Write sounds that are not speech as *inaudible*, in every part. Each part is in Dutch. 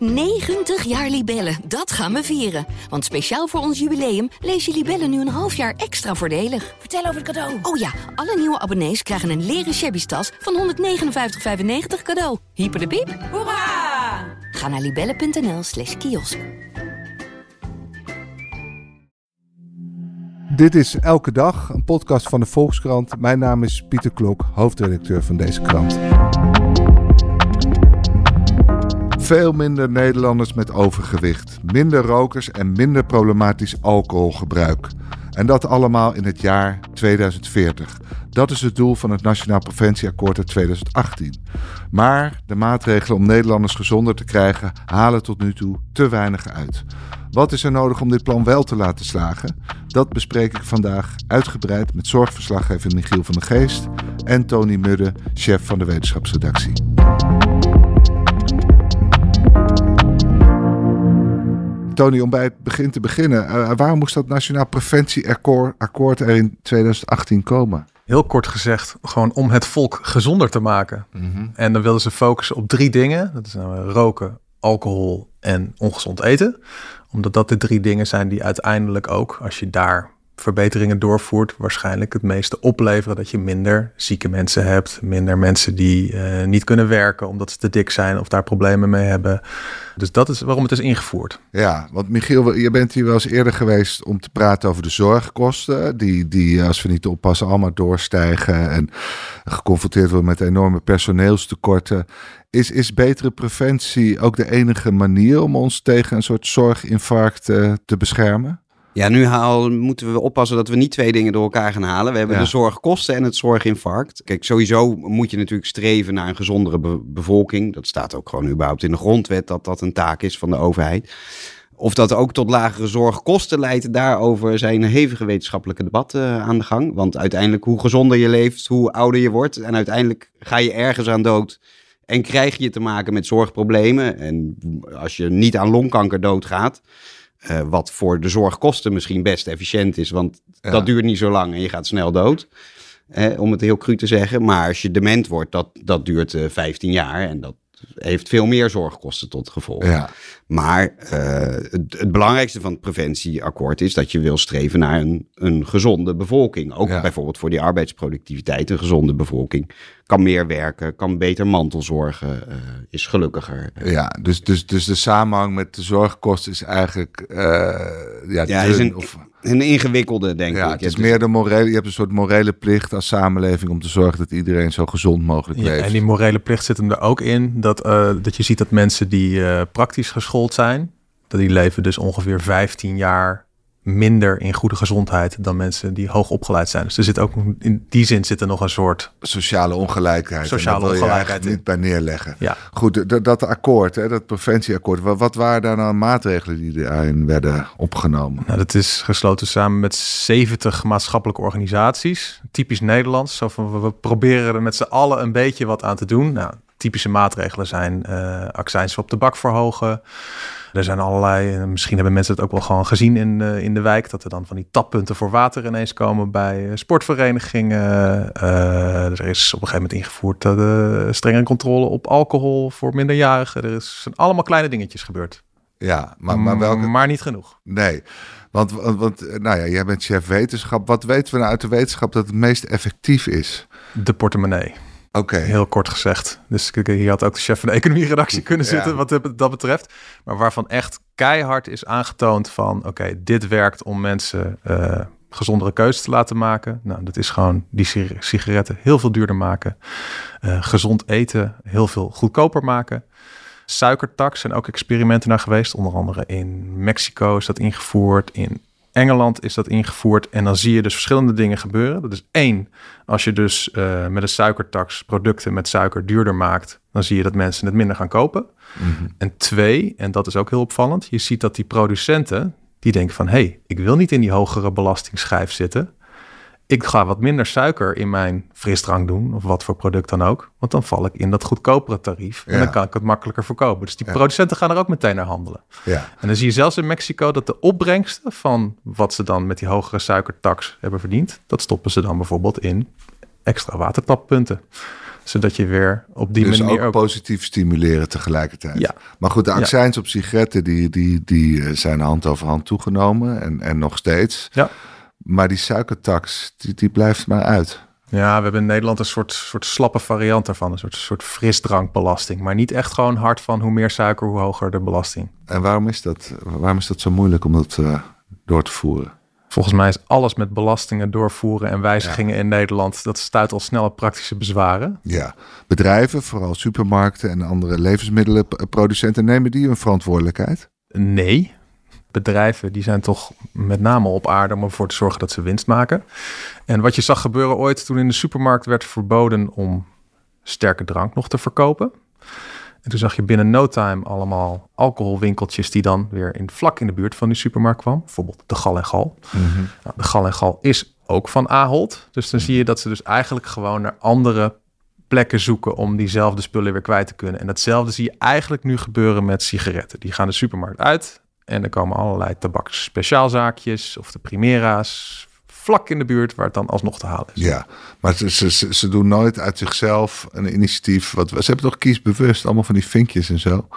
90 jaar Libellen, dat gaan we vieren. Want speciaal voor ons jubileum lees je Libellen nu een half jaar extra voordelig. Vertel over het cadeau. Oh ja, alle nieuwe abonnees krijgen een leren shabby tas van 159,95 cadeau. Hyper de piep. Hoera! Ga naar libellen.nl slash kiosk. Dit is Elke Dag, een podcast van de Volkskrant. Mijn naam is Pieter Klok, hoofdredacteur van deze krant. Veel minder Nederlanders met overgewicht, minder rokers en minder problematisch alcoholgebruik. En dat allemaal in het jaar 2040. Dat is het doel van het Nationaal Preventieakkoord uit 2018. Maar de maatregelen om Nederlanders gezonder te krijgen halen tot nu toe te weinig uit. Wat is er nodig om dit plan wel te laten slagen? Dat bespreek ik vandaag uitgebreid met zorgverslaggever Michiel van der Geest en Tony Mudde, chef van de wetenschapsredactie. Tony, om bij het begin te beginnen, uh, waarom moest dat Nationaal Preventieakkoord akkoord er in 2018 komen? Heel kort gezegd, gewoon om het volk gezonder te maken. En dan wilden ze focussen op drie dingen. Dat is nou roken, alcohol en ongezond eten. Omdat dat de drie dingen zijn die uiteindelijk ook, als je daar verbeteringen doorvoert, waarschijnlijk het meeste opleveren dat je minder zieke mensen hebt, minder mensen die uh, niet kunnen werken omdat ze te dik zijn of daar problemen mee hebben. Dus dat is waarom het is ingevoerd. Ja, want Michiel, je bent hier wel eens eerder geweest om te praten over de zorgkosten, die, die als we niet oppassen allemaal doorstijgen en geconfronteerd worden met enorme personeelstekorten. Is, is betere preventie ook de enige manier om ons tegen een soort zorginfarct uh, te beschermen? Ja, nu haal, moeten we oppassen dat we niet twee dingen door elkaar gaan halen. We hebben ja. de zorgkosten en het zorginfarct. Kijk, sowieso moet je natuurlijk streven naar een gezondere be bevolking. Dat staat ook gewoon überhaupt in de grondwet dat dat een taak is van de overheid. Of dat ook tot lagere zorgkosten leidt, daarover zijn hevige wetenschappelijke debatten aan de gang. Want uiteindelijk, hoe gezonder je leeft, hoe ouder je wordt. En uiteindelijk ga je ergens aan dood en krijg je te maken met zorgproblemen. En als je niet aan longkanker doodgaat, uh, wat voor de zorgkosten misschien best efficiënt is, want ja. dat duurt niet zo lang en je gaat snel dood. Eh, om het heel cru te zeggen. Maar als je dement wordt, dat, dat duurt uh, 15 jaar en dat heeft veel meer zorgkosten tot gevolg. Ja. Maar uh, het, het, belangrijkste van het preventieakkoord is dat je wil streven naar een, een gezonde bevolking. Ook ja. bijvoorbeeld voor die arbeidsproductiviteit. Een gezonde bevolking kan meer werken, kan beter mantelzorgen, uh, is gelukkiger. Ja, dus, dus, dus de samenhang met de zorgkosten is eigenlijk uh, ja, ja is een, of, een ingewikkelde, denk ja, ik. Het is meer de morele, je hebt een soort morele plicht als samenleving om te zorgen dat iedereen zo gezond mogelijk leeft. Ja, en die morele plicht zit hem er ook in dat, uh, dat je ziet dat mensen die uh, praktisch geschoold zijn, dat die leven dus ongeveer 15 jaar minder in goede gezondheid dan mensen die hoog opgeleid zijn. Dus er zit ook in die zin zit er nog een soort sociale ongelijkheid. Sociale en ongelijkheid niet bij neerleggen. Ja. Goed, dat, dat akkoord, hè, dat preventieakkoord. Wat, wat waren daar nou maatregelen die daarin werden opgenomen? Nou, dat is gesloten samen met 70 maatschappelijke organisaties. Typisch Nederlands. Zo van we proberen er met z'n allen een beetje wat aan te doen. Nou, typische maatregelen zijn uh, accijns op de bak verhogen. Er zijn allerlei, misschien hebben mensen het ook wel gewoon gezien in, uh, in de wijk, dat er dan van die tappunten voor water ineens komen bij uh, sportverenigingen. Er is op een gegeven moment ingevoerd de strengere controle op alcohol voor minderjarigen. Er is, zijn allemaal kleine dingetjes gebeurd. Ja, maar, maar welke... Maar niet genoeg. Nee, want, want nou ja, jij bent chef wetenschap. Wat weten we nou uit de wetenschap dat het meest effectief is? De portemonnee. Oké. Okay. Heel kort gezegd. Dus hier had ook de chef van de economie-redactie kunnen zitten, ja. wat dat betreft. Maar waarvan echt keihard is aangetoond van... oké, okay, dit werkt om mensen uh, gezondere keuzes te laten maken. Nou, dat is gewoon die sigaretten heel veel duurder maken. Uh, gezond eten heel veel goedkoper maken. Suikertax zijn ook experimenten naar geweest. Onder andere in Mexico is dat ingevoerd. In Engeland is dat ingevoerd en dan zie je dus verschillende dingen gebeuren. Dat is één, als je dus uh, met een suikertax producten met suiker duurder maakt, dan zie je dat mensen het minder gaan kopen. Mm -hmm. En twee, en dat is ook heel opvallend, je ziet dat die producenten, die denken van, hé, hey, ik wil niet in die hogere belastingsschijf zitten. Ik ga wat minder suiker in mijn frisdrank doen, of wat voor product dan ook. Want dan val ik in dat goedkopere tarief. En ja. dan kan ik het makkelijker verkopen. Dus die ja. producenten gaan er ook meteen naar handelen. Ja. En dan zie je zelfs in Mexico dat de opbrengsten van wat ze dan met die hogere suikertax hebben verdiend, dat stoppen ze dan bijvoorbeeld in extra watertappunten. Zodat je weer op die dus manier ook, ook... positief stimuleren tegelijkertijd. Ja. Maar goed, de accijns op sigaretten die, die, die eh, zijn hand over hand toegenomen en, en nog steeds. Ja. Maar die suikertax, die, die blijft maar uit. Ja, we hebben in Nederland een soort, soort slappe variant daarvan. Een soort, soort frisdrankbelasting. Maar niet echt gewoon hard van hoe meer suiker, hoe hoger de belasting. En waarom is dat, waarom is dat zo moeilijk om dat eh, door te voeren? Volgens mij is alles met belastingen doorvoeren en wijzigingen in Nederland. Dat stuit al snel op praktische bezwaren. Ja, bedrijven, vooral supermarkten en andere levensmiddelenproducenten, nemen die hun verantwoordelijkheid? Nee. Bedrijven die zijn toch met name op aarde om ervoor te zorgen dat ze winst maken. En wat je zag gebeuren ooit toen in de supermarkt werd verboden om sterke drank nog te verkopen. En toen zag je binnen no time allemaal alcoholwinkeltjes die dan weer in, vlak in de buurt van die supermarkt kwam. Bijvoorbeeld de Gal en Gal. Nou, de Gal en Gal is ook van Ahold. Dus dan zie je dat ze dus eigenlijk gewoon naar andere plekken zoeken om diezelfde spullen weer kwijt te kunnen. En datzelfde zie je eigenlijk nu gebeuren met sigaretten. Die gaan de supermarkt uit en er komen allerlei tabaks-speciaalzaakjes of de Primera's vlak in de buurt waar het dan alsnog te halen is. Ja, maar ze, ze, ze, doen nooit uit zichzelf een initiatief. Wat, ze hebben toch kiesbewust allemaal van die vinkjes en zo.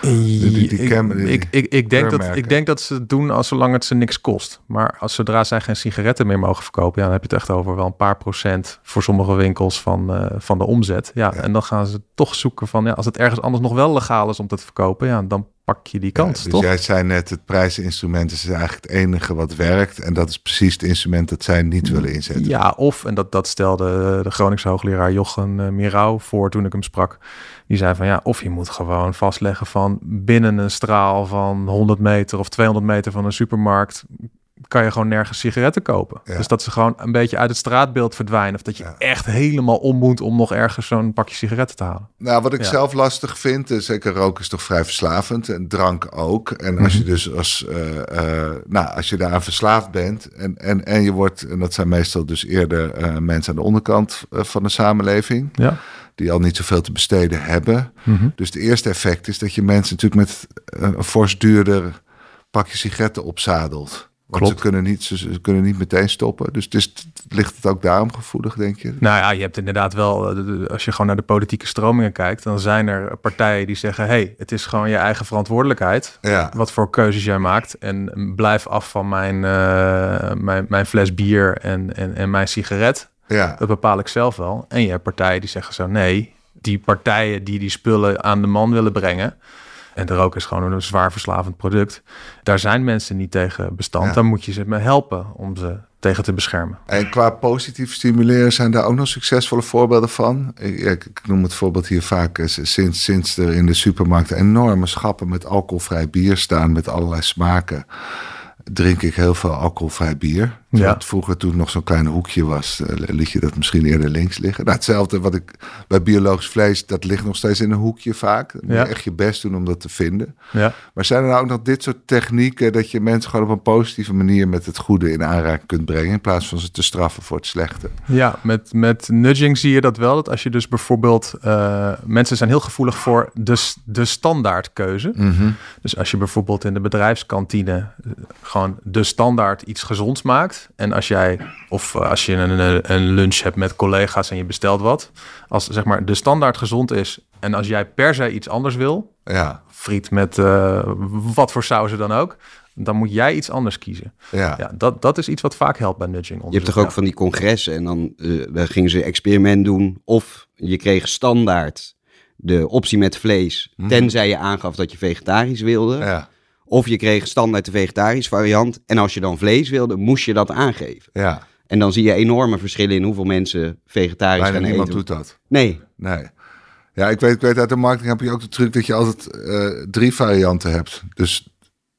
Die- die- die ik, cam- die ik, ik, ik, denk dat, ik denk dat ze het doen als zolang het ze niks kost. Maar als zodra zij geen sigaretten meer mogen verkopen, ja, dan heb je het echt over wel een paar procent voor sommige winkels van, eh, van de omzet. Ja, en dan gaan ze toch zoeken van ja, als het ergens anders nog wel legaal is om te verkopen, ja, dan pak je die kans, dus toch? jij zei net, het prijsinstrument is eigenlijk het enige wat werkt. En dat is precies het instrument dat zij niet willen inzetten. Ja, of, en dat, dat stelde de Groningse hoogleraar Jochen uh, Mirau voor toen ik hem sprak. Die zei van ja, of je moet gewoon vastleggen van binnen een straal van 100 meter of 200 meter van een supermarkt kan je gewoon nergens sigaretten kopen. Ja. Dus dat ze gewoon een beetje uit het straatbeeld verdwijnen. Of dat je Ja. echt helemaal om moet om nog ergens zo'n pakje sigaretten te halen. Nou, wat ik Ja. zelf lastig vind, eh, zeker roken is toch vrij verslavend en drank ook. En als je Mhm. dus als, eh, eh, nou, als je daaraan verslaafd bent en, en, en je wordt, en dat zijn meestal dus eerder mensen aan de onderkant van de samenleving, Ja. Die al niet zoveel te besteden hebben. Mhm. Dus het eerste effect is dat je mensen natuurlijk met een fors duurder pakje sigaretten opzadelt. Want ze Klopt. kunnen, niet, ze, ze kunnen niet meteen stoppen. Dus het is, ligt het ook daarom gevoelig, denk je? Nou ja, je hebt inderdaad wel, eh, als je gewoon naar de politieke stromingen kijkt, dan zijn er partijen die zeggen: hey, het is gewoon je eigen verantwoordelijkheid. Ja. Wat voor keuzes jij maakt. En blijf af van mijn, eh, mijn, mijn fles bier en, en, en mijn sigaret. Ja. Dat bepaal ik zelf wel. En je hebt partijen die zeggen zo: nee, die partijen die die spullen aan de man willen brengen. En de rook is gewoon een zwaar verslavend product. Daar zijn mensen niet tegen bestand. Ja. Dan moet je ze me helpen om ze tegen te beschermen. En qua positief stimuleren zijn daar ook nog succesvolle voorbeelden van. Ik, ik, ik noem het voorbeeld hier vaak. eh, Sinds, sinds er in de supermarkt enorme schappen met alcoholvrij bier staan met allerlei smaken. Drink ik heel veel alcoholvrij bier. Ja. Wat vroeger toen nog zo'n klein hoekje was, eh, liet je dat misschien eerder links liggen. Nou, hetzelfde wat ik bij biologisch vlees, dat ligt nog steeds in een hoekje vaak. Dan moet je Ja. echt je best doen om dat te vinden. Ja. Maar zijn er nou ook nog dit soort technieken dat je mensen gewoon op een positieve manier met het goede in aanraking kunt brengen in plaats van ze te straffen voor het slechte? Ja, met, met nudging zie je dat wel. Dat als je dus bijvoorbeeld... eh, mensen zijn heel gevoelig voor de, de standaardkeuze. Dus als je bijvoorbeeld in de bedrijfskantine... eh, gewoon de standaard iets gezonds maakt... en als jij... of eh, als je een, een- lunch hebt met collega's en je bestelt wat... als zeg maar de standaard gezond is... en als jij per se iets anders wil... Ja, friet met eh, wat voor sauzen dan ook... dan moet jij iets anders kiezen. ja. Ja, dat, dat is iets wat vaak helpt bij nudging. Je hebt toch ook van die congressen en dan eh, daar gingen ze experiment doen. Of je kreeg standaard de optie met vlees, tenzij je aangaf dat je vegetarisch wilde. ja, Of je kreeg standaard de vegetarisch variant. En als je dan vlees wilde, moest je dat aangeven. ja. En dan zie je enorme verschillen in hoeveel mensen vegetarisch Bijna gaan niemand eten. doet dat. Nee, Nee. Ja, ik weet, ik weet uit de marketing heb je ook de truc dat je altijd eh, drie varianten hebt. Dus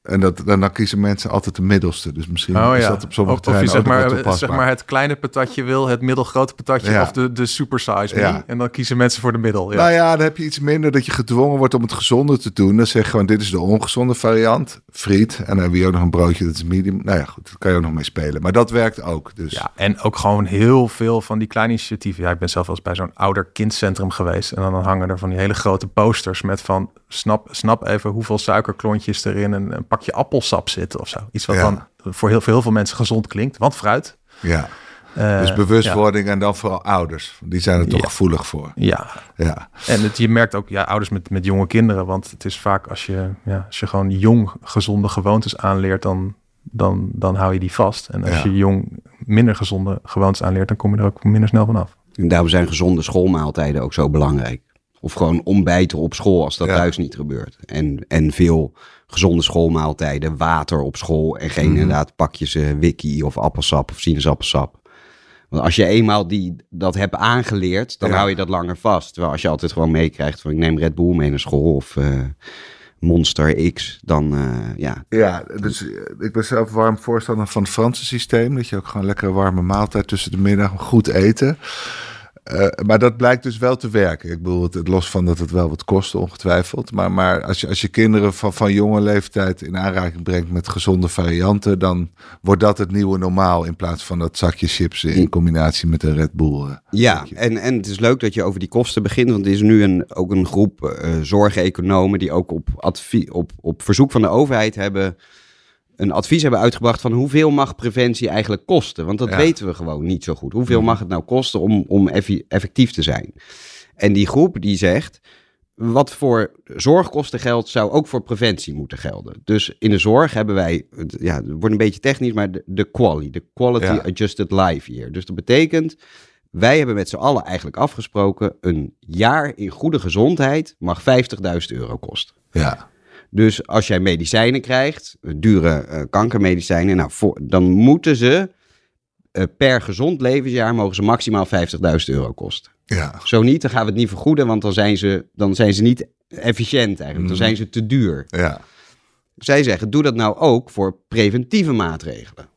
en dat, dan, dan kiezen mensen altijd de middelste. Dus misschien Oh is ja. dat op sommige of, of je zeg maar, toepasbaar. zeg maar het kleine patatje wil, het middelgrote patatje Ja. of de, de super size me. Ja. En dan kiezen mensen voor de middel. Ja. Nou ja, dan heb je iets minder dat je gedwongen wordt om het gezonde te doen. Dan zeg je gewoon, dit is de ongezonde variant, friet. En dan je ook nog een broodje, dat is medium. Nou ja, goed, daar kan je ook nog mee spelen. Maar dat werkt ook. Dus Ja, en ook gewoon heel veel van die kleine initiatieven. Ja, ik ben zelf wel eens bij zo'n ouder-kindcentrum geweest. En dan hangen er van die hele grote posters met van... snap, snap even hoeveel suikerklontjes er in een, een pakje appelsap zitten of zo. Iets wat Ja. dan voor heel, voor heel veel mensen gezond klinkt. Want fruit. ja. Uh, dus bewustwording en dan vooral ouders. Die zijn er toch gevoelig voor. Ja. ja. En het, je merkt ook ja, ouders met, met jonge kinderen. Want het is vaak als je, ja, als je gewoon jong gezonde gewoontes aanleert, dan, dan, dan hou je die vast. En als je jong minder gezonde gewoontes aanleert, dan kom je er ook minder snel vanaf. En daarom zijn gezonde schoolmaaltijden ook zo belangrijk. Of gewoon ontbijten op school als dat thuis niet gebeurt. En, en veel gezonde schoolmaaltijden, water op school en geen mhm. inderdaad pakjes uh, wiki of appelsap of sinaasappelsap. Want als je eenmaal die, dat hebt aangeleerd, dan hou je dat langer vast. Terwijl als je altijd gewoon meekrijgt van ik neem Red Bull mee naar school of uh, Monster X, dan uh, ja. Ja, dus ik ben zelf warm voorstander van het Franse systeem. Dat je ook gewoon lekker warme maaltijd tussen de middag, goed eten. Uh, maar dat blijkt dus wel te werken. Ik bedoel, het, los van dat het wel wat kost, ongetwijfeld. Maar, maar als, je, als je kinderen van, van jonge leeftijd in aanraking brengt met gezonde varianten, dan wordt dat het nieuwe normaal in plaats van dat zakje chips in combinatie met een Red Bull. Uh, ja, en, en het is leuk dat je over die kosten begint, want er is nu een, ook een groep uh, zorgeconomen die ook op, advie, op, op verzoek van de overheid hebben een advies hebben uitgebracht van hoeveel mag preventie eigenlijk kosten? Want dat weten we gewoon niet zo goed. Hoeveel mhm. mag het nou kosten om, om effectief te zijn? En die groep die zegt, wat voor zorgkosten geldt, zou ook voor preventie moeten gelden. Dus in de zorg hebben wij, ja, het wordt een beetje technisch, maar de, de quality, de quality adjusted life year. Dus dat betekent, wij hebben met z'n allen eigenlijk afgesproken, een jaar in goede gezondheid mag 50.000 euro kosten. Ja. Dus als jij medicijnen krijgt, dure uh, kankermedicijnen, nou, voor, dan moeten ze uh, per gezond levensjaar mogen ze maximaal 50.000 euro kosten. Ja. Zo niet, dan gaan we het niet vergoeden, want dan zijn ze, dan zijn ze niet efficiënt eigenlijk. Dan mhm. zijn ze te duur. Ja. Zij zeggen, doe dat nou ook voor preventieve maatregelen.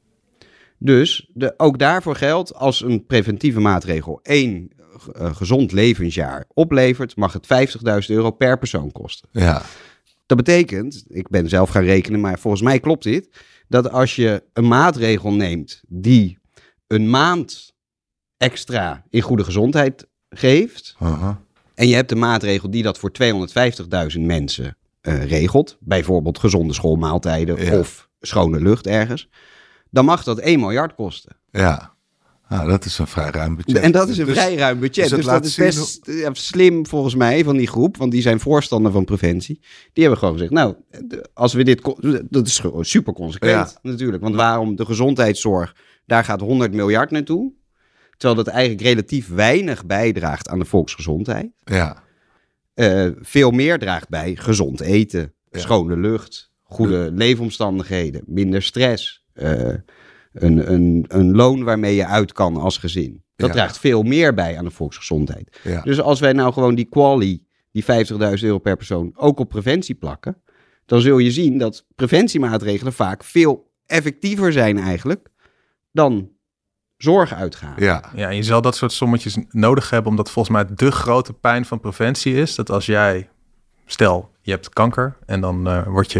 Dus de, ook daarvoor geldt, als een preventieve maatregel één uh, gezond levensjaar oplevert, mag het 50.000 euro per persoon kosten. Ja. Dat betekent, ik ben zelf gaan rekenen, maar volgens mij klopt dit, dat als je een maatregel neemt die een maand extra in goede gezondheid geeft, en je hebt een maatregel die dat voor 250.000 mensen uh, regelt, bijvoorbeeld gezonde schoolmaaltijden of schone lucht ergens, dan mag dat 1 miljard kosten. Ja. Nou, dat is een vrij ruim budget. En dat is een dus- vrij ruim budget. Dus, dus dat is best slim volgens mij van die groep, want die zijn voorstander van preventie. Die hebben gewoon gezegd, nou, als we dit... Dat is super consequent natuurlijk. Want waarom de gezondheidszorg, daar gaat 100 miljard naartoe. Terwijl dat eigenlijk relatief weinig bijdraagt aan de volksgezondheid. Ja. Uh, veel meer draagt bij gezond eten, schone lucht, goede leefomstandigheden, minder stress. Uh, een, een, een loon waarmee je uit kan als gezin. Dat draagt veel meer bij aan de volksgezondheid. Dus als wij nou gewoon die quali, die 50.000 euro per persoon, ook op preventie plakken, dan zul je zien dat preventiemaatregelen vaak veel effectiever zijn eigenlijk dan zorg uitgaan. Ja. ja, je zal dat soort sommetjes nodig hebben, omdat volgens mij de grote pijn van preventie is dat als jij, stel, je hebt kanker en dan uh, word je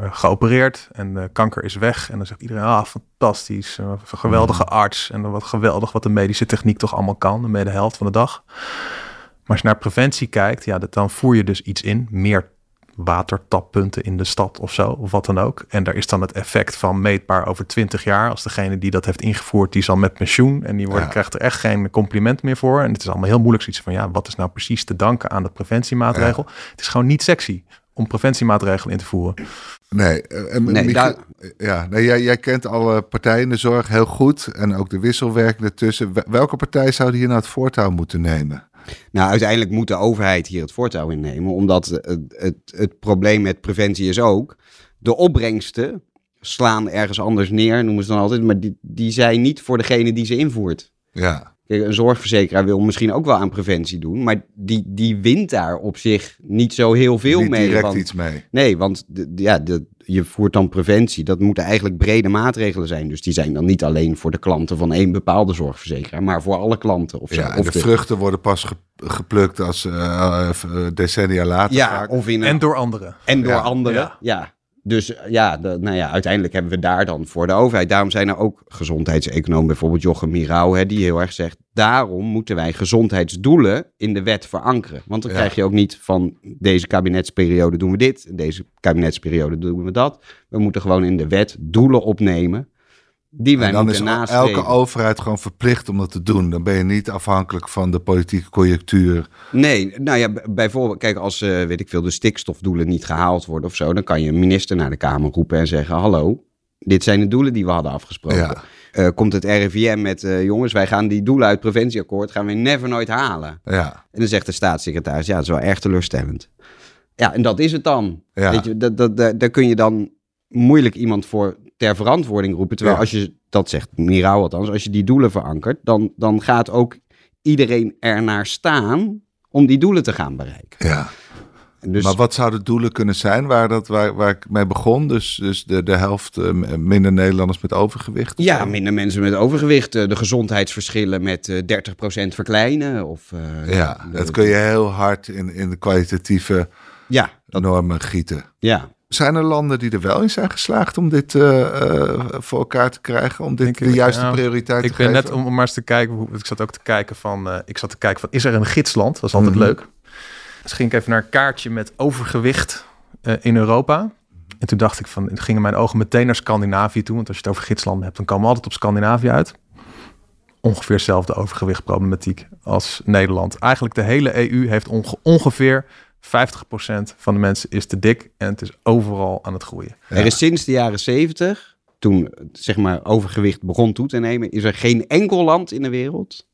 uh, geopereerd en de kanker is weg. En dan zegt iedereen, ah, fantastisch, een geweldige mm. arts en wat geweldig wat de medische techniek toch allemaal kan, de de helft van de dag. Maar als je naar preventie kijkt, ja, dat, dan voer je dus iets in, meer watertappunten in de stad of zo, of wat dan ook. En daar is dan het effect van meetbaar over 20 jaar. Als degene die dat heeft ingevoerd, die is al met pensioen en die wordt, krijgt er echt geen compliment meer voor. En het is allemaal heel moeilijk zoiets van, ja, wat is nou precies te danken aan de preventiemaatregel? Het is gewoon niet sexy om preventiemaatregelen in te voeren. Nee, en nee, ja, nee, jij, jij kent alle partijen in de zorg heel goed en ook de wisselwerking ertussen. Welke partij zou hier nou het voortouw moeten nemen? Nou, uiteindelijk moet de overheid hier het voortouw innemen, omdat het, het, het probleem met preventie is ook, de opbrengsten slaan ergens anders neer, noemen ze dan altijd, maar die, die zijn niet voor degene die ze invoert. Ja. Kijk, een zorgverzekeraar wil misschien ook wel aan preventie doen, maar die, die wint daar op zich niet zo heel veel niet mee. direct iets mee. Nee, want de, ja, de, je voert dan preventie. Dat moeten eigenlijk brede maatregelen zijn. Dus die zijn dan niet alleen voor de klanten van één bepaalde zorgverzekeraar, maar voor alle klanten. Of ja, of de, vruchten worden pas geplukt als uh, decennia later. Ja, of in en door anderen. En door anderen, ja. Dus ja, de, nou ja, uiteindelijk hebben we daar dan voor de overheid. Daarom zijn er ook gezondheidseconomen, bijvoorbeeld Jochem Mirau, hè, die heel erg zegt: daarom moeten wij gezondheidsdoelen in de wet verankeren. Want dan krijg je ook niet van deze kabinetsperiode doen we dit, deze kabinetsperiode doen we dat. We moeten gewoon in de wet doelen opnemen Die wij en dan is nastreven. elke overheid gewoon verplicht om dat te doen. Dan ben je niet afhankelijk van de politieke conjunctuur. Nee, nou ja, bijvoorbeeld, kijk, als eh, weet ik veel, de stikstofdoelen niet gehaald worden of zo, dan kan je een minister naar de Kamer roepen en zeggen: Hallo, dit zijn de doelen die we hadden afgesproken. Ja. Eh, komt het RIVM met: eh, Jongens, wij gaan die doelen uit preventieakkoord gaan we never nooit halen. Ja, En dan zegt de staatssecretaris: Ja, dat is wel erg teleurstellend. Ja, en dat is het dan. Ja. Weet je, dat, dat, daar kun je dan moeilijk iemand voor ter verantwoording roepen. Terwijl Ja. als je, dat zegt Miraal althans, als je die doelen verankert, dan, dan gaat ook iedereen ernaar staan om die doelen te gaan bereiken. ja. Dus Maar wat zouden doelen kunnen zijn waar, dat, waar, waar ik mee begon? Dus, dus de, de helft eh, minder Nederlanders met overgewicht? ja, minder mensen met overgewicht, eh, de gezondheidsverschillen met eh 30% verkleinen. Of, Ja, de- dat kun je heel hard in, in de kwalitatieve Ja, dat, normen gieten. ja. Zijn er landen die er wel in zijn geslaagd om dit eh, eh, voor elkaar te krijgen? Om dit de juiste ja. prioriteit te Ik ben geven? net om, om maar eens te kijken. Hoe, ik zat ook te kijken van. eh, ik zat te kijken van. Is er een gidsland? Dat is altijd Mhm. leuk. Dus ging ik even naar een kaartje met overgewicht in Europa. En toen dacht ik van. gingen mijn ogen meteen naar Scandinavië toe. Want als je het over gidslanden hebt, dan komen we altijd op Scandinavië uit. Ongeveer dezelfde overgewichtproblematiek als Nederland. Eigenlijk de hele EU heeft onge- ongeveer 50% van de mensen is te dik. En het is overal aan het groeien. Er is sinds de jaren 70, toen zeg maar overgewicht begon toe te nemen, is er geen enkel land in de wereld,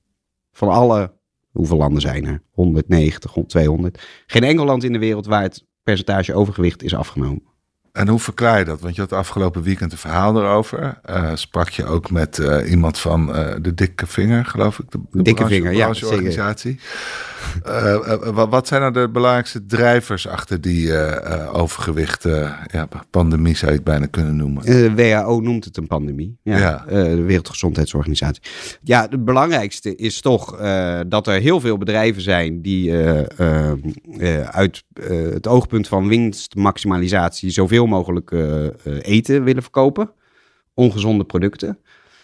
van alle, hoeveel landen zijn er? 190, 200. Geen enkel land in de wereld waar het percentage overgewicht is afgenomen. En hoe verklaar je dat? Want je had afgelopen weekend een verhaal erover. Eh, sprak je ook met eh, iemand van eh, de Dikke Vinger, geloof ik? De, de Dikke Vinger, ja, brancheorganisatie. Eh, eh, wa- wat zijn nou de belangrijkste drijvers achter die overgewicht ja, pandemie, zou je het bijna kunnen noemen? De WHO noemt het een pandemie. Ja, Ja. de Wereldgezondheidsorganisatie. Ja, het belangrijkste is toch dat er heel veel bedrijven zijn die eh, eh, eh, uit het oogpunt van winstmaximalisatie zoveel mogelijk eh, eh, eten willen verkopen. Ongezonde producten.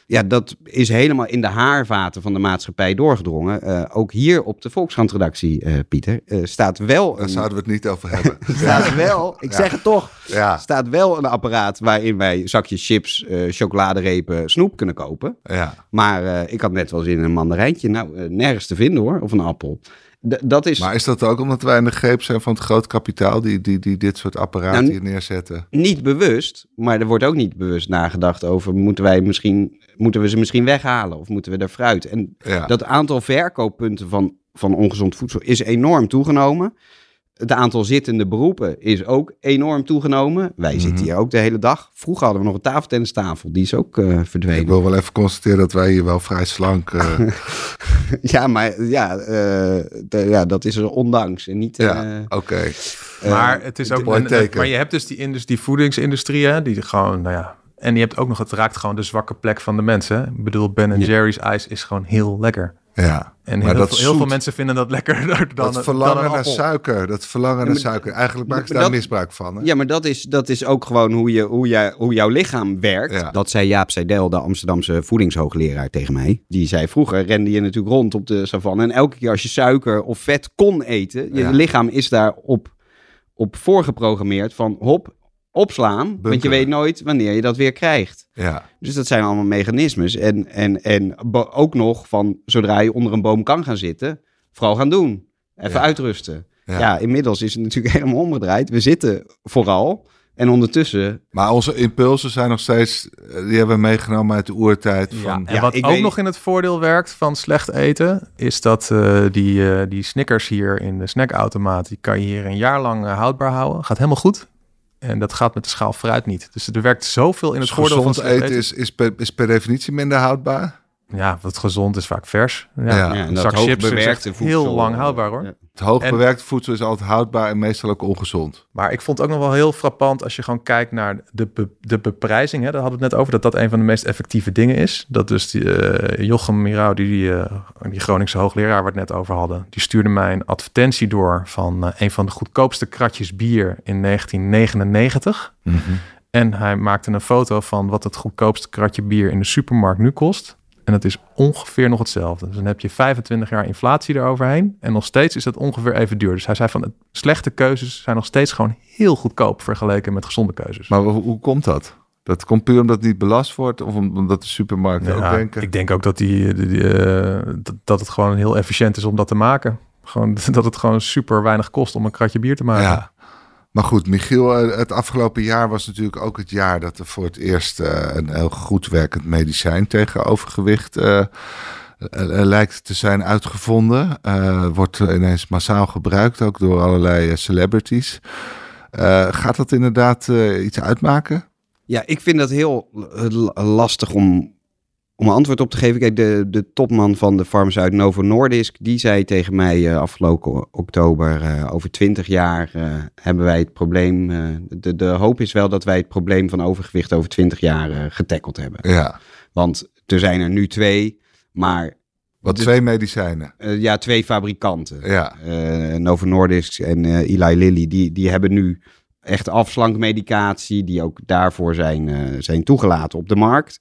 Ja, dat is helemaal in de haarvaten van de maatschappij doorgedrongen. Eh, ook hier op de Volkskrant-redactie, Pieter, staat wel Daar een... zouden we het niet over hebben. *laughs* Staat wel, ik Ja. zeg het toch, Ja, staat wel een apparaat waarin wij zakjes chips, chocoladerepen, snoep kunnen kopen. ja. Maar ik had net wel zin in een mandarijntje. Nou, nergens te vinden hoor, of een appel. Dat is Maar is dat ook omdat wij in de greep zijn van het groot kapitaal die, die, die dit soort apparaten Nou, hier neerzetten? niet bewust, maar er wordt ook niet bewust nagedacht over... moeten, wij misschien, moeten we ze misschien weghalen of moeten we er fruit? En Ja. dat aantal verkooppunten van, van ongezond voedsel is enorm toegenomen. Het aantal zittende beroepen is ook enorm toegenomen. Wij Mhm. zitten hier ook de hele dag. Vroeger hadden we nog een tafeltennistafel, die is ook eh, verdwenen. Ik wil wel even constateren dat wij hier wel vrij slank... eh, *laughs* Ja, maar ja, eh, de- ja, dat is er ondanks. En niet. ja, oké. Maar het is ook een- teken. Maar je hebt dus die, die voedingsindustrie, hè, die gewoon, nou ja. En je hebt ook nog, het raakt gewoon de zwakke plek van de mensen. Ik bedoel, Ben Ja. Jerry's ijs is gewoon heel lekker. Ja. En Maar heel, dat veel, heel veel mensen vinden dat lekkerder dan, dat dan verlangen een naar appel. suiker, dat verlangen naar suiker. Eigenlijk maken ze daar dat- misbruik van. Hè? Ja, maar dat is, dat is ook gewoon hoe, je, hoe, jij, hoe jouw lichaam werkt. Ja. Dat zei Jaap Seidel, de Amsterdamse voedingshoogleraar, tegen mij. Die zei vroeger rende je natuurlijk rond op de savanne. En elke keer als je suiker of vet kon eten, je Ja. lichaam is daarop op voorgeprogrammeerd van hop, opslaan. Want je weet nooit wanneer je dat weer krijgt. Ja. Dus dat zijn allemaal mechanismes. En, en, en ook nog van zodra je onder een boom kan gaan zitten, vooral gaan doen. Even Ja. uitrusten. Ja. Ja. inmiddels is het natuurlijk *laughs* helemaal omgedraaid. We zitten vooral. En ondertussen. Maar onze impulsen zijn nog steeds, eh, die hebben we meegenomen uit de oertijd. Ja, Van, en Ja, wat ik ook weet- nog in het voordeel werkt van slecht eten, is dat eh, die, eh, die Snickers hier in de snackautomaat, die kan je hier een jaar lang houdbaar houden. Gaat helemaal goed. En dat gaat met de schaal fruit niet. Dus er werkt zoveel in het dus voordeel van gezond slecht eten is, is, per, is per definitie minder houdbaar. Ja, wat gezond is vaak vers. Ja, Ja. En dat zak chips is hoogbewerkte echt voedsel, heel lang eh, houdbaar hoor. ja. Het hoogbewerkt voedsel is altijd houdbaar en meestal ook ongezond. Maar ik vond het ook nog wel heel frappant als je gewoon kijkt naar de, be- de beprijzing. Hè. Daar hadden we het net over, dat dat een van de meest effectieve dingen is. Dat dus die, eh, Jochem Mirau, die, die, eh, die Groningse hoogleraar waar we het net over hadden, die stuurde mij een advertentie door van een van de goedkoopste kratjes bier in 1999. En hij maakte een foto van wat het goedkoopste kratje bier in de supermarkt nu kost. En dat is ongeveer nog hetzelfde. Dus dan heb je 25 jaar inflatie eroverheen. En nog steeds is dat ongeveer even duur. Dus hij zei van slechte keuzes zijn nog steeds gewoon heel goedkoop vergeleken met gezonde keuzes. Maar hoe, hoe komt dat? Dat komt puur omdat het niet belast wordt of omdat de supermarkten ook denken? Ik denk ook dat, die, die, eh, dat het gewoon heel efficiënt is om dat te maken. Gewoon, *laughs* dat het gewoon super weinig kost om een kratje bier te maken. Ja. Maar goed, Michiel, eh, het afgelopen jaar was natuurlijk ook het jaar dat er voor het eerst uh, een heel goed werkend medicijn tegen overgewicht uh, lijkt te zijn uitgevonden. wordt ineens massaal gebruikt, ook door allerlei celebrities. gaat dat inderdaad iets uitmaken? Ja, ik vind dat heel lastig om, om een antwoord op te geven. Kijk, de, de topman van de farmaceut Novo Nordisk, die zei tegen mij uh, afgelopen oktober, uh, over twintig jaar uh, hebben wij het probleem, de, de hoop is wel dat wij het probleem van overgewicht over twintig jaar getackeld hebben. Ja. Want er zijn er nu twee, maar... Wat, twee medicijnen? ja, twee fabrikanten. Ja. Novo Nordisk en Eli Lilly, die, die hebben nu echt afslankmedicatie, die ook daarvoor zijn, zijn toegelaten op de markt.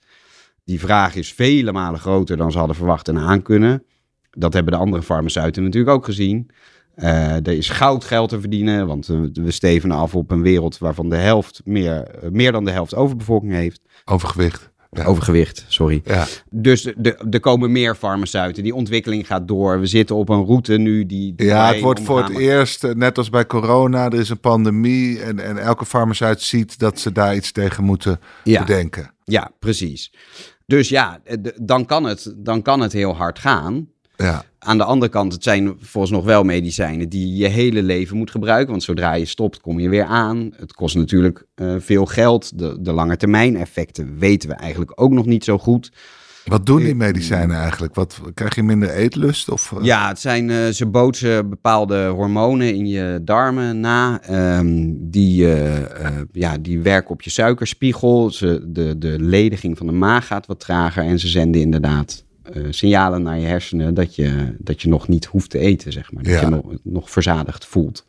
Die vraag is vele malen groter dan ze hadden verwacht en aankunnen. Dat hebben de andere farmaceuten natuurlijk ook gezien. Uh, er is goud geld te verdienen, want we stevenen af op een wereld waarvan de helft meer, eh, meer dan de helft overbevolking heeft. Overgewicht. Ja. Overgewicht, sorry. Ja. Dus er komen meer farmaceuten. Die ontwikkeling gaat door. We zitten op een route nu die. ja, het wordt voor het eerst, eh, net als bij corona, er is een pandemie. En, en elke farmaceut ziet dat ze daar iets tegen moeten ja. bedenken. Ja, precies. Dus ja, dan kan het, dan kan het heel hard gaan. Ja. Aan de andere kant, het zijn volgens nog wel medicijnen die je hele leven moet gebruiken. Want zodra je stopt, kom je weer aan. Het kost natuurlijk uh, veel geld. De, de lange termijn effecten weten we eigenlijk ook nog niet zo goed. Wat doen die medicijnen eigenlijk? Wat, krijg je minder eetlust? Of, uh... Ja, het zijn, uh, ze bootsen bepaalde hormonen in je darmen na. Um, die, uh, ja, die werken op je suikerspiegel. Ze, de, de lediging van de maag gaat wat trager. En ze zenden inderdaad signalen naar je hersenen dat je, dat je nog niet hoeft te eten, zeg maar. Dat ja. je nog, nog verzadigd voelt.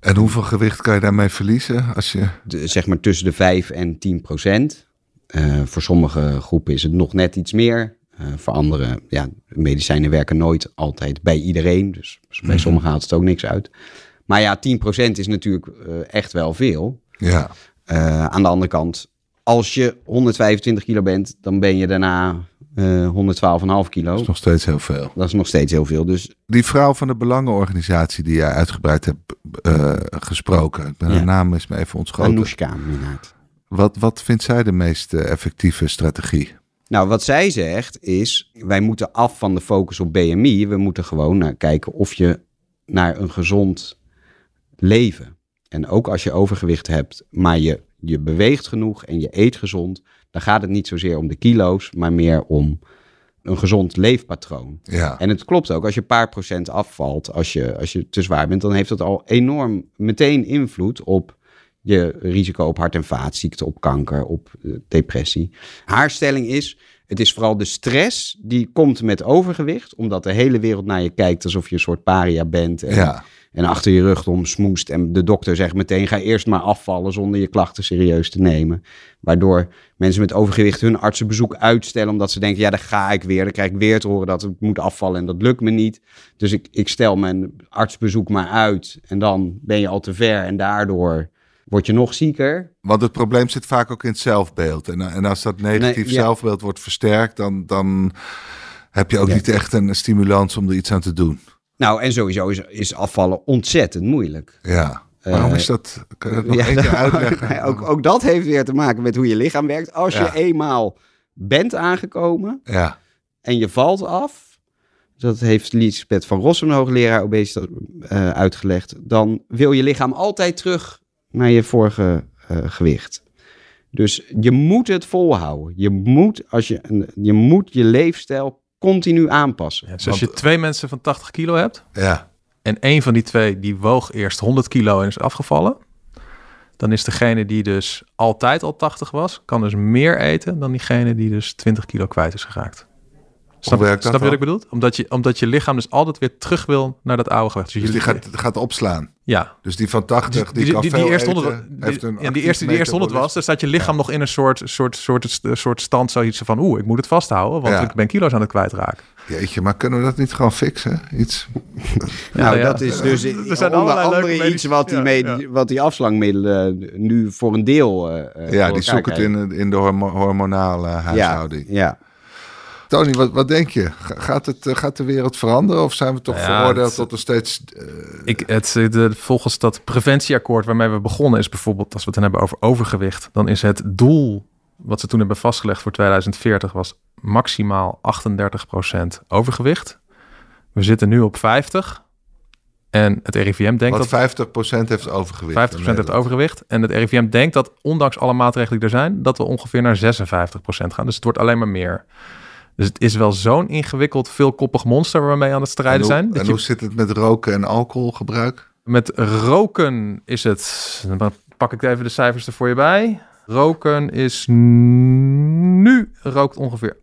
En hoeveel gewicht kan je daarmee verliezen? Als je... De, zeg maar tussen de 5 en 10 procent. Uh, voor sommige groepen is het nog net iets meer. Uh, voor anderen, ja, medicijnen werken nooit altijd bij iedereen. Dus, bij mm -hmm. sommigen haalt het ook niks uit. Maar ja, 10% is natuurlijk uh, echt wel veel. Ja. aan de andere kant, als je 125 kilo bent, dan ben je daarna 112,5 kilo. Dat is nog steeds heel veel. Dat is nog steeds heel veel. Dus... Die vrouw van de belangenorganisatie die jij uitgebreid hebt gesproken. Ja. haar naam is me even ontschoten. Anoushka. Wat, wat vindt zij de meest effectieve strategie? Nou, wat zij zegt is, wij moeten af van de focus op BMI. We moeten gewoon naar kijken of je naar een gezond leven. En ook als je overgewicht hebt, maar je, je beweegt genoeg en je eet gezond, dan gaat het niet zozeer om de kilo's, maar meer om een gezond leefpatroon. Ja. En het klopt ook, als je een paar procent afvalt, als je, als je te zwaar bent, dan heeft dat al enorm meteen invloed op je risico op hart- en vaatziekten, op kanker, op uh, depressie. Haar stelling is, het is vooral de stress die komt met overgewicht, omdat de hele wereld naar je kijkt alsof je een soort paria bent en, ja. en achter je rug om smoest. En de dokter zegt meteen, ga eerst maar afvallen zonder je klachten serieus te nemen. Waardoor mensen met overgewicht hun artsenbezoek uitstellen, omdat ze denken, ja, dan ga ik weer. Dan krijg ik weer te horen dat ik moet afvallen en dat lukt me niet. Dus ik, ik stel mijn artsbezoek maar uit en dan ben je al te ver en daardoor word je nog zieker. Want het probleem zit vaak ook in het zelfbeeld. En, en als dat negatief nee, ja. zelfbeeld wordt versterkt, dan, dan heb je ook ja. niet echt een stimulans om er iets aan te doen. Nou, en sowieso is, is afvallen ontzettend moeilijk. Ja. Waarom uh, is dat? Kan je dat nog ja, één keer *laughs* uitleggen? ook, ook dat heeft weer te maken met hoe je lichaam werkt. Als je eenmaal bent aangekomen ja. en je valt af, dat heeft Lisbeth van Rossum, hoogleraar obesitas, uh, uitgelegd, dan wil je lichaam altijd terug naar je vorige uh, gewicht. Dus je moet het volhouden. Je moet, als je, je, moet je leefstijl continu aanpassen. Ja, dus als je twee mensen van 80 kilo hebt... Ja. en één van die twee die woog eerst 100 kilo en is afgevallen... dan is degene die dus altijd al 80 was... kan dus meer eten dan diegene die dus 20 kilo kwijt is geraakt. Snap, je wat ik bedoel? Omdat je, omdat je lichaam dus altijd weer terug wil naar dat oude gewicht. Dus, dus die gaat, gaat opslaan? Ja. Dus die van 80, die, die, die, die eerste 100, heeft een ja, die eerste, die eerste 100 was, dan staat je lichaam ja. nog in een soort, soort, soort, soort stand zoiets van, oeh, ik moet het vasthouden, want ja. ik ben kilo's aan het kwijtraken. Jeetje, maar kunnen we dat niet gewoon fixen? Iets? *laughs* nou, dat is dus *laughs* er zijn onder andere iets wat die, ja, wat die afslangmiddelen nu voor een deel. Uh, ja, die zoeken het in, in de hormonale huishouding. Ja. Tony, wat, wat denk je? Gaat, het, gaat de wereld veranderen of zijn we toch ja, veroordeeld tot nog steeds... Uh... Ik, het, de, volgens dat preventieakkoord waarmee we begonnen is bijvoorbeeld, als we het dan hebben over overgewicht, dan is het doel wat ze toen hebben vastgelegd voor 2040 was maximaal 38% overgewicht. We zitten nu op 50. En het RIVM denkt dat... 50% heeft overgewicht. 50% heeft overgewicht. En het RIVM denkt dat, ondanks alle maatregelen die er zijn... dat we ongeveer naar 56% gaan. Dus het wordt alleen maar meer. Dus het is wel zo'n ingewikkeld, veelkoppig monster... waar we mee aan het strijden zijn. En hoe zit het met roken en alcoholgebruik? Met roken is het... Dan pak ik even de cijfers er voor je bij. Roken is nu rookt ongeveer 18%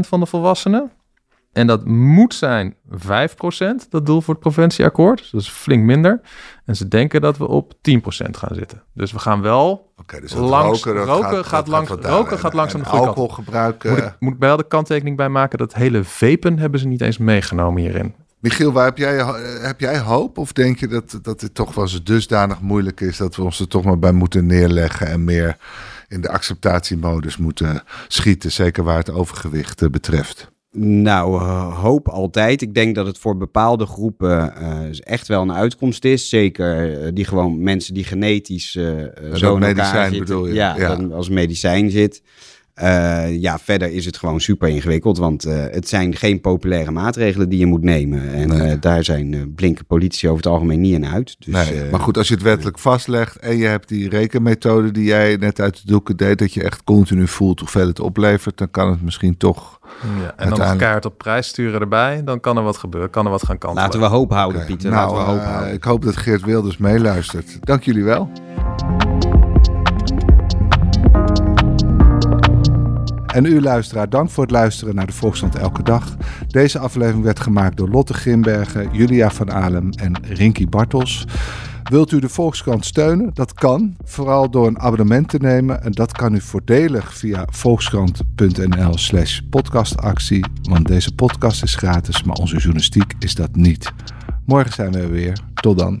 van de volwassenen. En dat moet zijn 5%, dat doel voor het preventieakkoord. Dus dat is flink minder. En ze denken dat we op 10% gaan zitten. Dus we gaan wel okay, dus langs... Roken, roken gaat, langs, roken gaat langzaam de alcohol gebruiken. Moet ik, moet ik wel de kanttekening bij maken dat hele vapen hebben ze niet eens meegenomen hierin. Michiel, waar heb jij, heb jij hoop? Of denk je dat, dat het toch wel eens dusdanig moeilijk is dat we ons er toch maar bij moeten neerleggen en meer in de acceptatiemodus moeten schieten, zeker waar het overgewicht eh, betreft? Nou, eh, hoop altijd. Ik denk dat het voor bepaalde groepen uh, echt wel een uitkomst is. Zeker die gewoon mensen die genetisch uh, zo in medicijn bedoel je? Ja, ja. als medicijn zit. Uh, ja, verder is het gewoon super ingewikkeld, want uh, het zijn geen populaire maatregelen die je moet nemen. En nee. uh, daar zijn blinken politici over het algemeen niet in uit. Dus, nee, maar goed, als je het wettelijk vastlegt en je hebt die rekenmethode die jij net uit de doeken deed, dat je echt continu voelt hoeveel het oplevert, dan kan het misschien toch. Ja, en dan nog kaart op prijs sturen erbij, dan kan er wat gebeuren, kan er wat gaan kantelen. Laten we hoop houden, okay. Pieter. Nou, Laten we hoop houden. Ik hoop dat Geert Wilders meeluistert. Dank jullie wel. En u luisteraar, dank voor het luisteren naar de Volksstand Elke Dag. Deze aflevering werd gemaakt door Lotte Grimbergen, Julia van Alem en Rinky Bartels. Wilt u de Volkskrant steunen? Dat kan, vooral door een abonnement te nemen. En dat kan u voordelig via volkskrant.nl slash podcastactie. Want deze podcast is gratis, maar onze journalistiek is dat niet. Morgen zijn we weer. Tot dan.